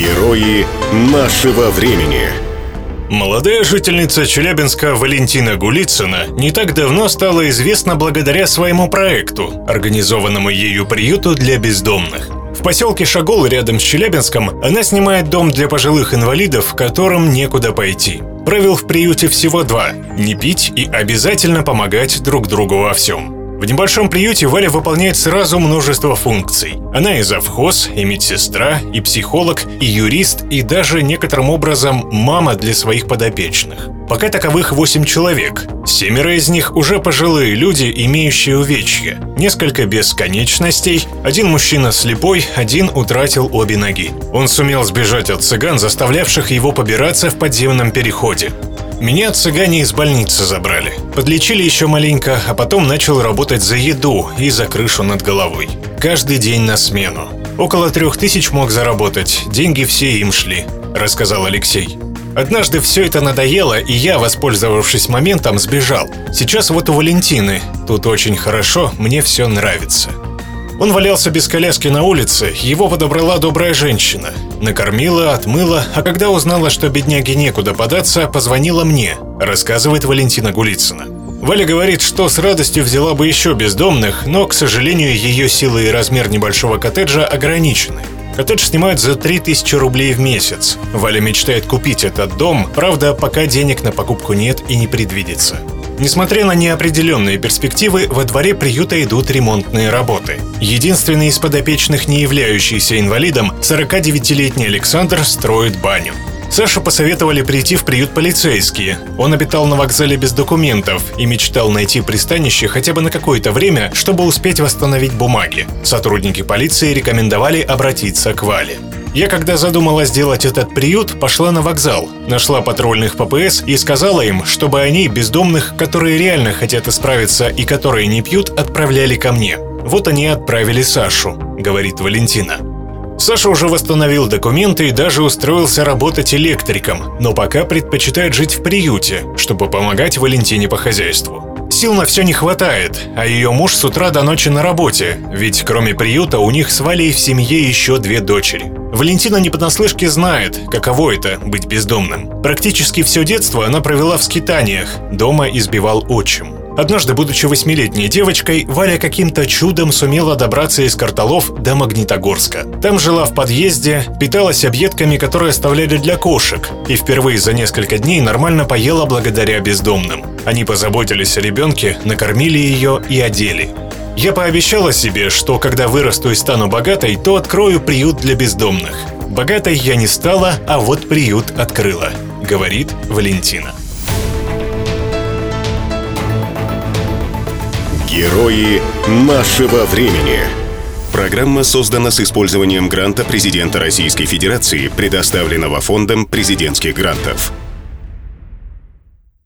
Герои нашего времени. Молодая жительница Челябинска Валентина Гулицына не так давно стала известна благодаря своему проекту, организованному ею приюту для бездомных. В поселке Шагол рядом с Челябинском она снимает дом для пожилых инвалидов, которым некуда пойти. Правил в приюте всего два – не пить и обязательно помогать друг другу во всем. В небольшом приюте Валя выполняет сразу множество функций. Она и завхоз, и медсестра, и психолог, и юрист, и даже некоторым образом мама для своих подопечных. Пока таковых 8 человек. Семеро из них уже пожилые люди, имеющие увечья. Несколько без конечностей, один мужчина слепой, один утратил обе ноги. Он сумел сбежать от цыган, заставлявших его побираться в подземном переходе. Меня цыгане из больницы забрали. Подлечили еще маленько, а потом начал работать за еду и за крышу над головой. Каждый день на смену. Около трех тысяч мог заработать, деньги все им шли, рассказал Алексей. Однажды все это надоело, и я, воспользовавшись моментом, сбежал. Сейчас вот у Валентины. Тут очень хорошо, мне все нравится. Он валялся без коляски на улице, его подобрала добрая женщина. Накормила, отмыла, а когда узнала, что бедняге некуда податься, позвонила мне, рассказывает Валентина Гулицына. Валя говорит, что с радостью взяла бы еще бездомных, но, к сожалению, ее силы и размер небольшого коттеджа ограничены. Коттедж снимают за 3000 рублей в месяц. Валя мечтает купить этот дом, правда, пока денег на покупку нет и не предвидится. Несмотря на неопределенные перспективы, во дворе приюта идут ремонтные работы. Единственный из подопечных, не являющийся инвалидом, 49-летний Александр строит баню. Сашу посоветовали прийти в приют полицейские. Он обитал на вокзале без документов и мечтал найти пристанище хотя бы на какое-то время, чтобы успеть восстановить бумаги. Сотрудники полиции рекомендовали обратиться к Вале. Я, когда задумала сделать этот приют, пошла на вокзал, нашла патрульных ППС и сказала им, чтобы они бездомных, которые реально хотят исправиться и которые не пьют, отправляли ко мне. Вот они отправили Сашу, говорит Валентина. Саша уже восстановил документы и даже устроился работать электриком, но пока предпочитает жить в приюте, чтобы помогать Валентине по хозяйству. Сил на все не хватает, а ее муж с утра до ночи на работе, ведь кроме приюта у них с Валей в семье еще две дочери. Валентина не понаслышке знает, каково это – быть бездомным. Практически все детство она провела в скитаниях, дома избивал отчим. Однажды, будучи восьмилетней девочкой, Валя каким-то чудом сумела добраться из Карталов до Магнитогорска. Там жила в подъезде, питалась объедками, которые оставляли для кошек, и впервые за несколько дней нормально поела благодаря бездомным. Они позаботились о ребенке, накормили ее и одели. Я пообещала себе, что когда вырасту и стану богатой, то открою приют для бездомных. Богатой я не стала, а вот приют открыла, говорит Валентина. Герои нашего времени. Программа создана с использованием гранта президента Российской Федерации, предоставленного Фондом президентских грантов.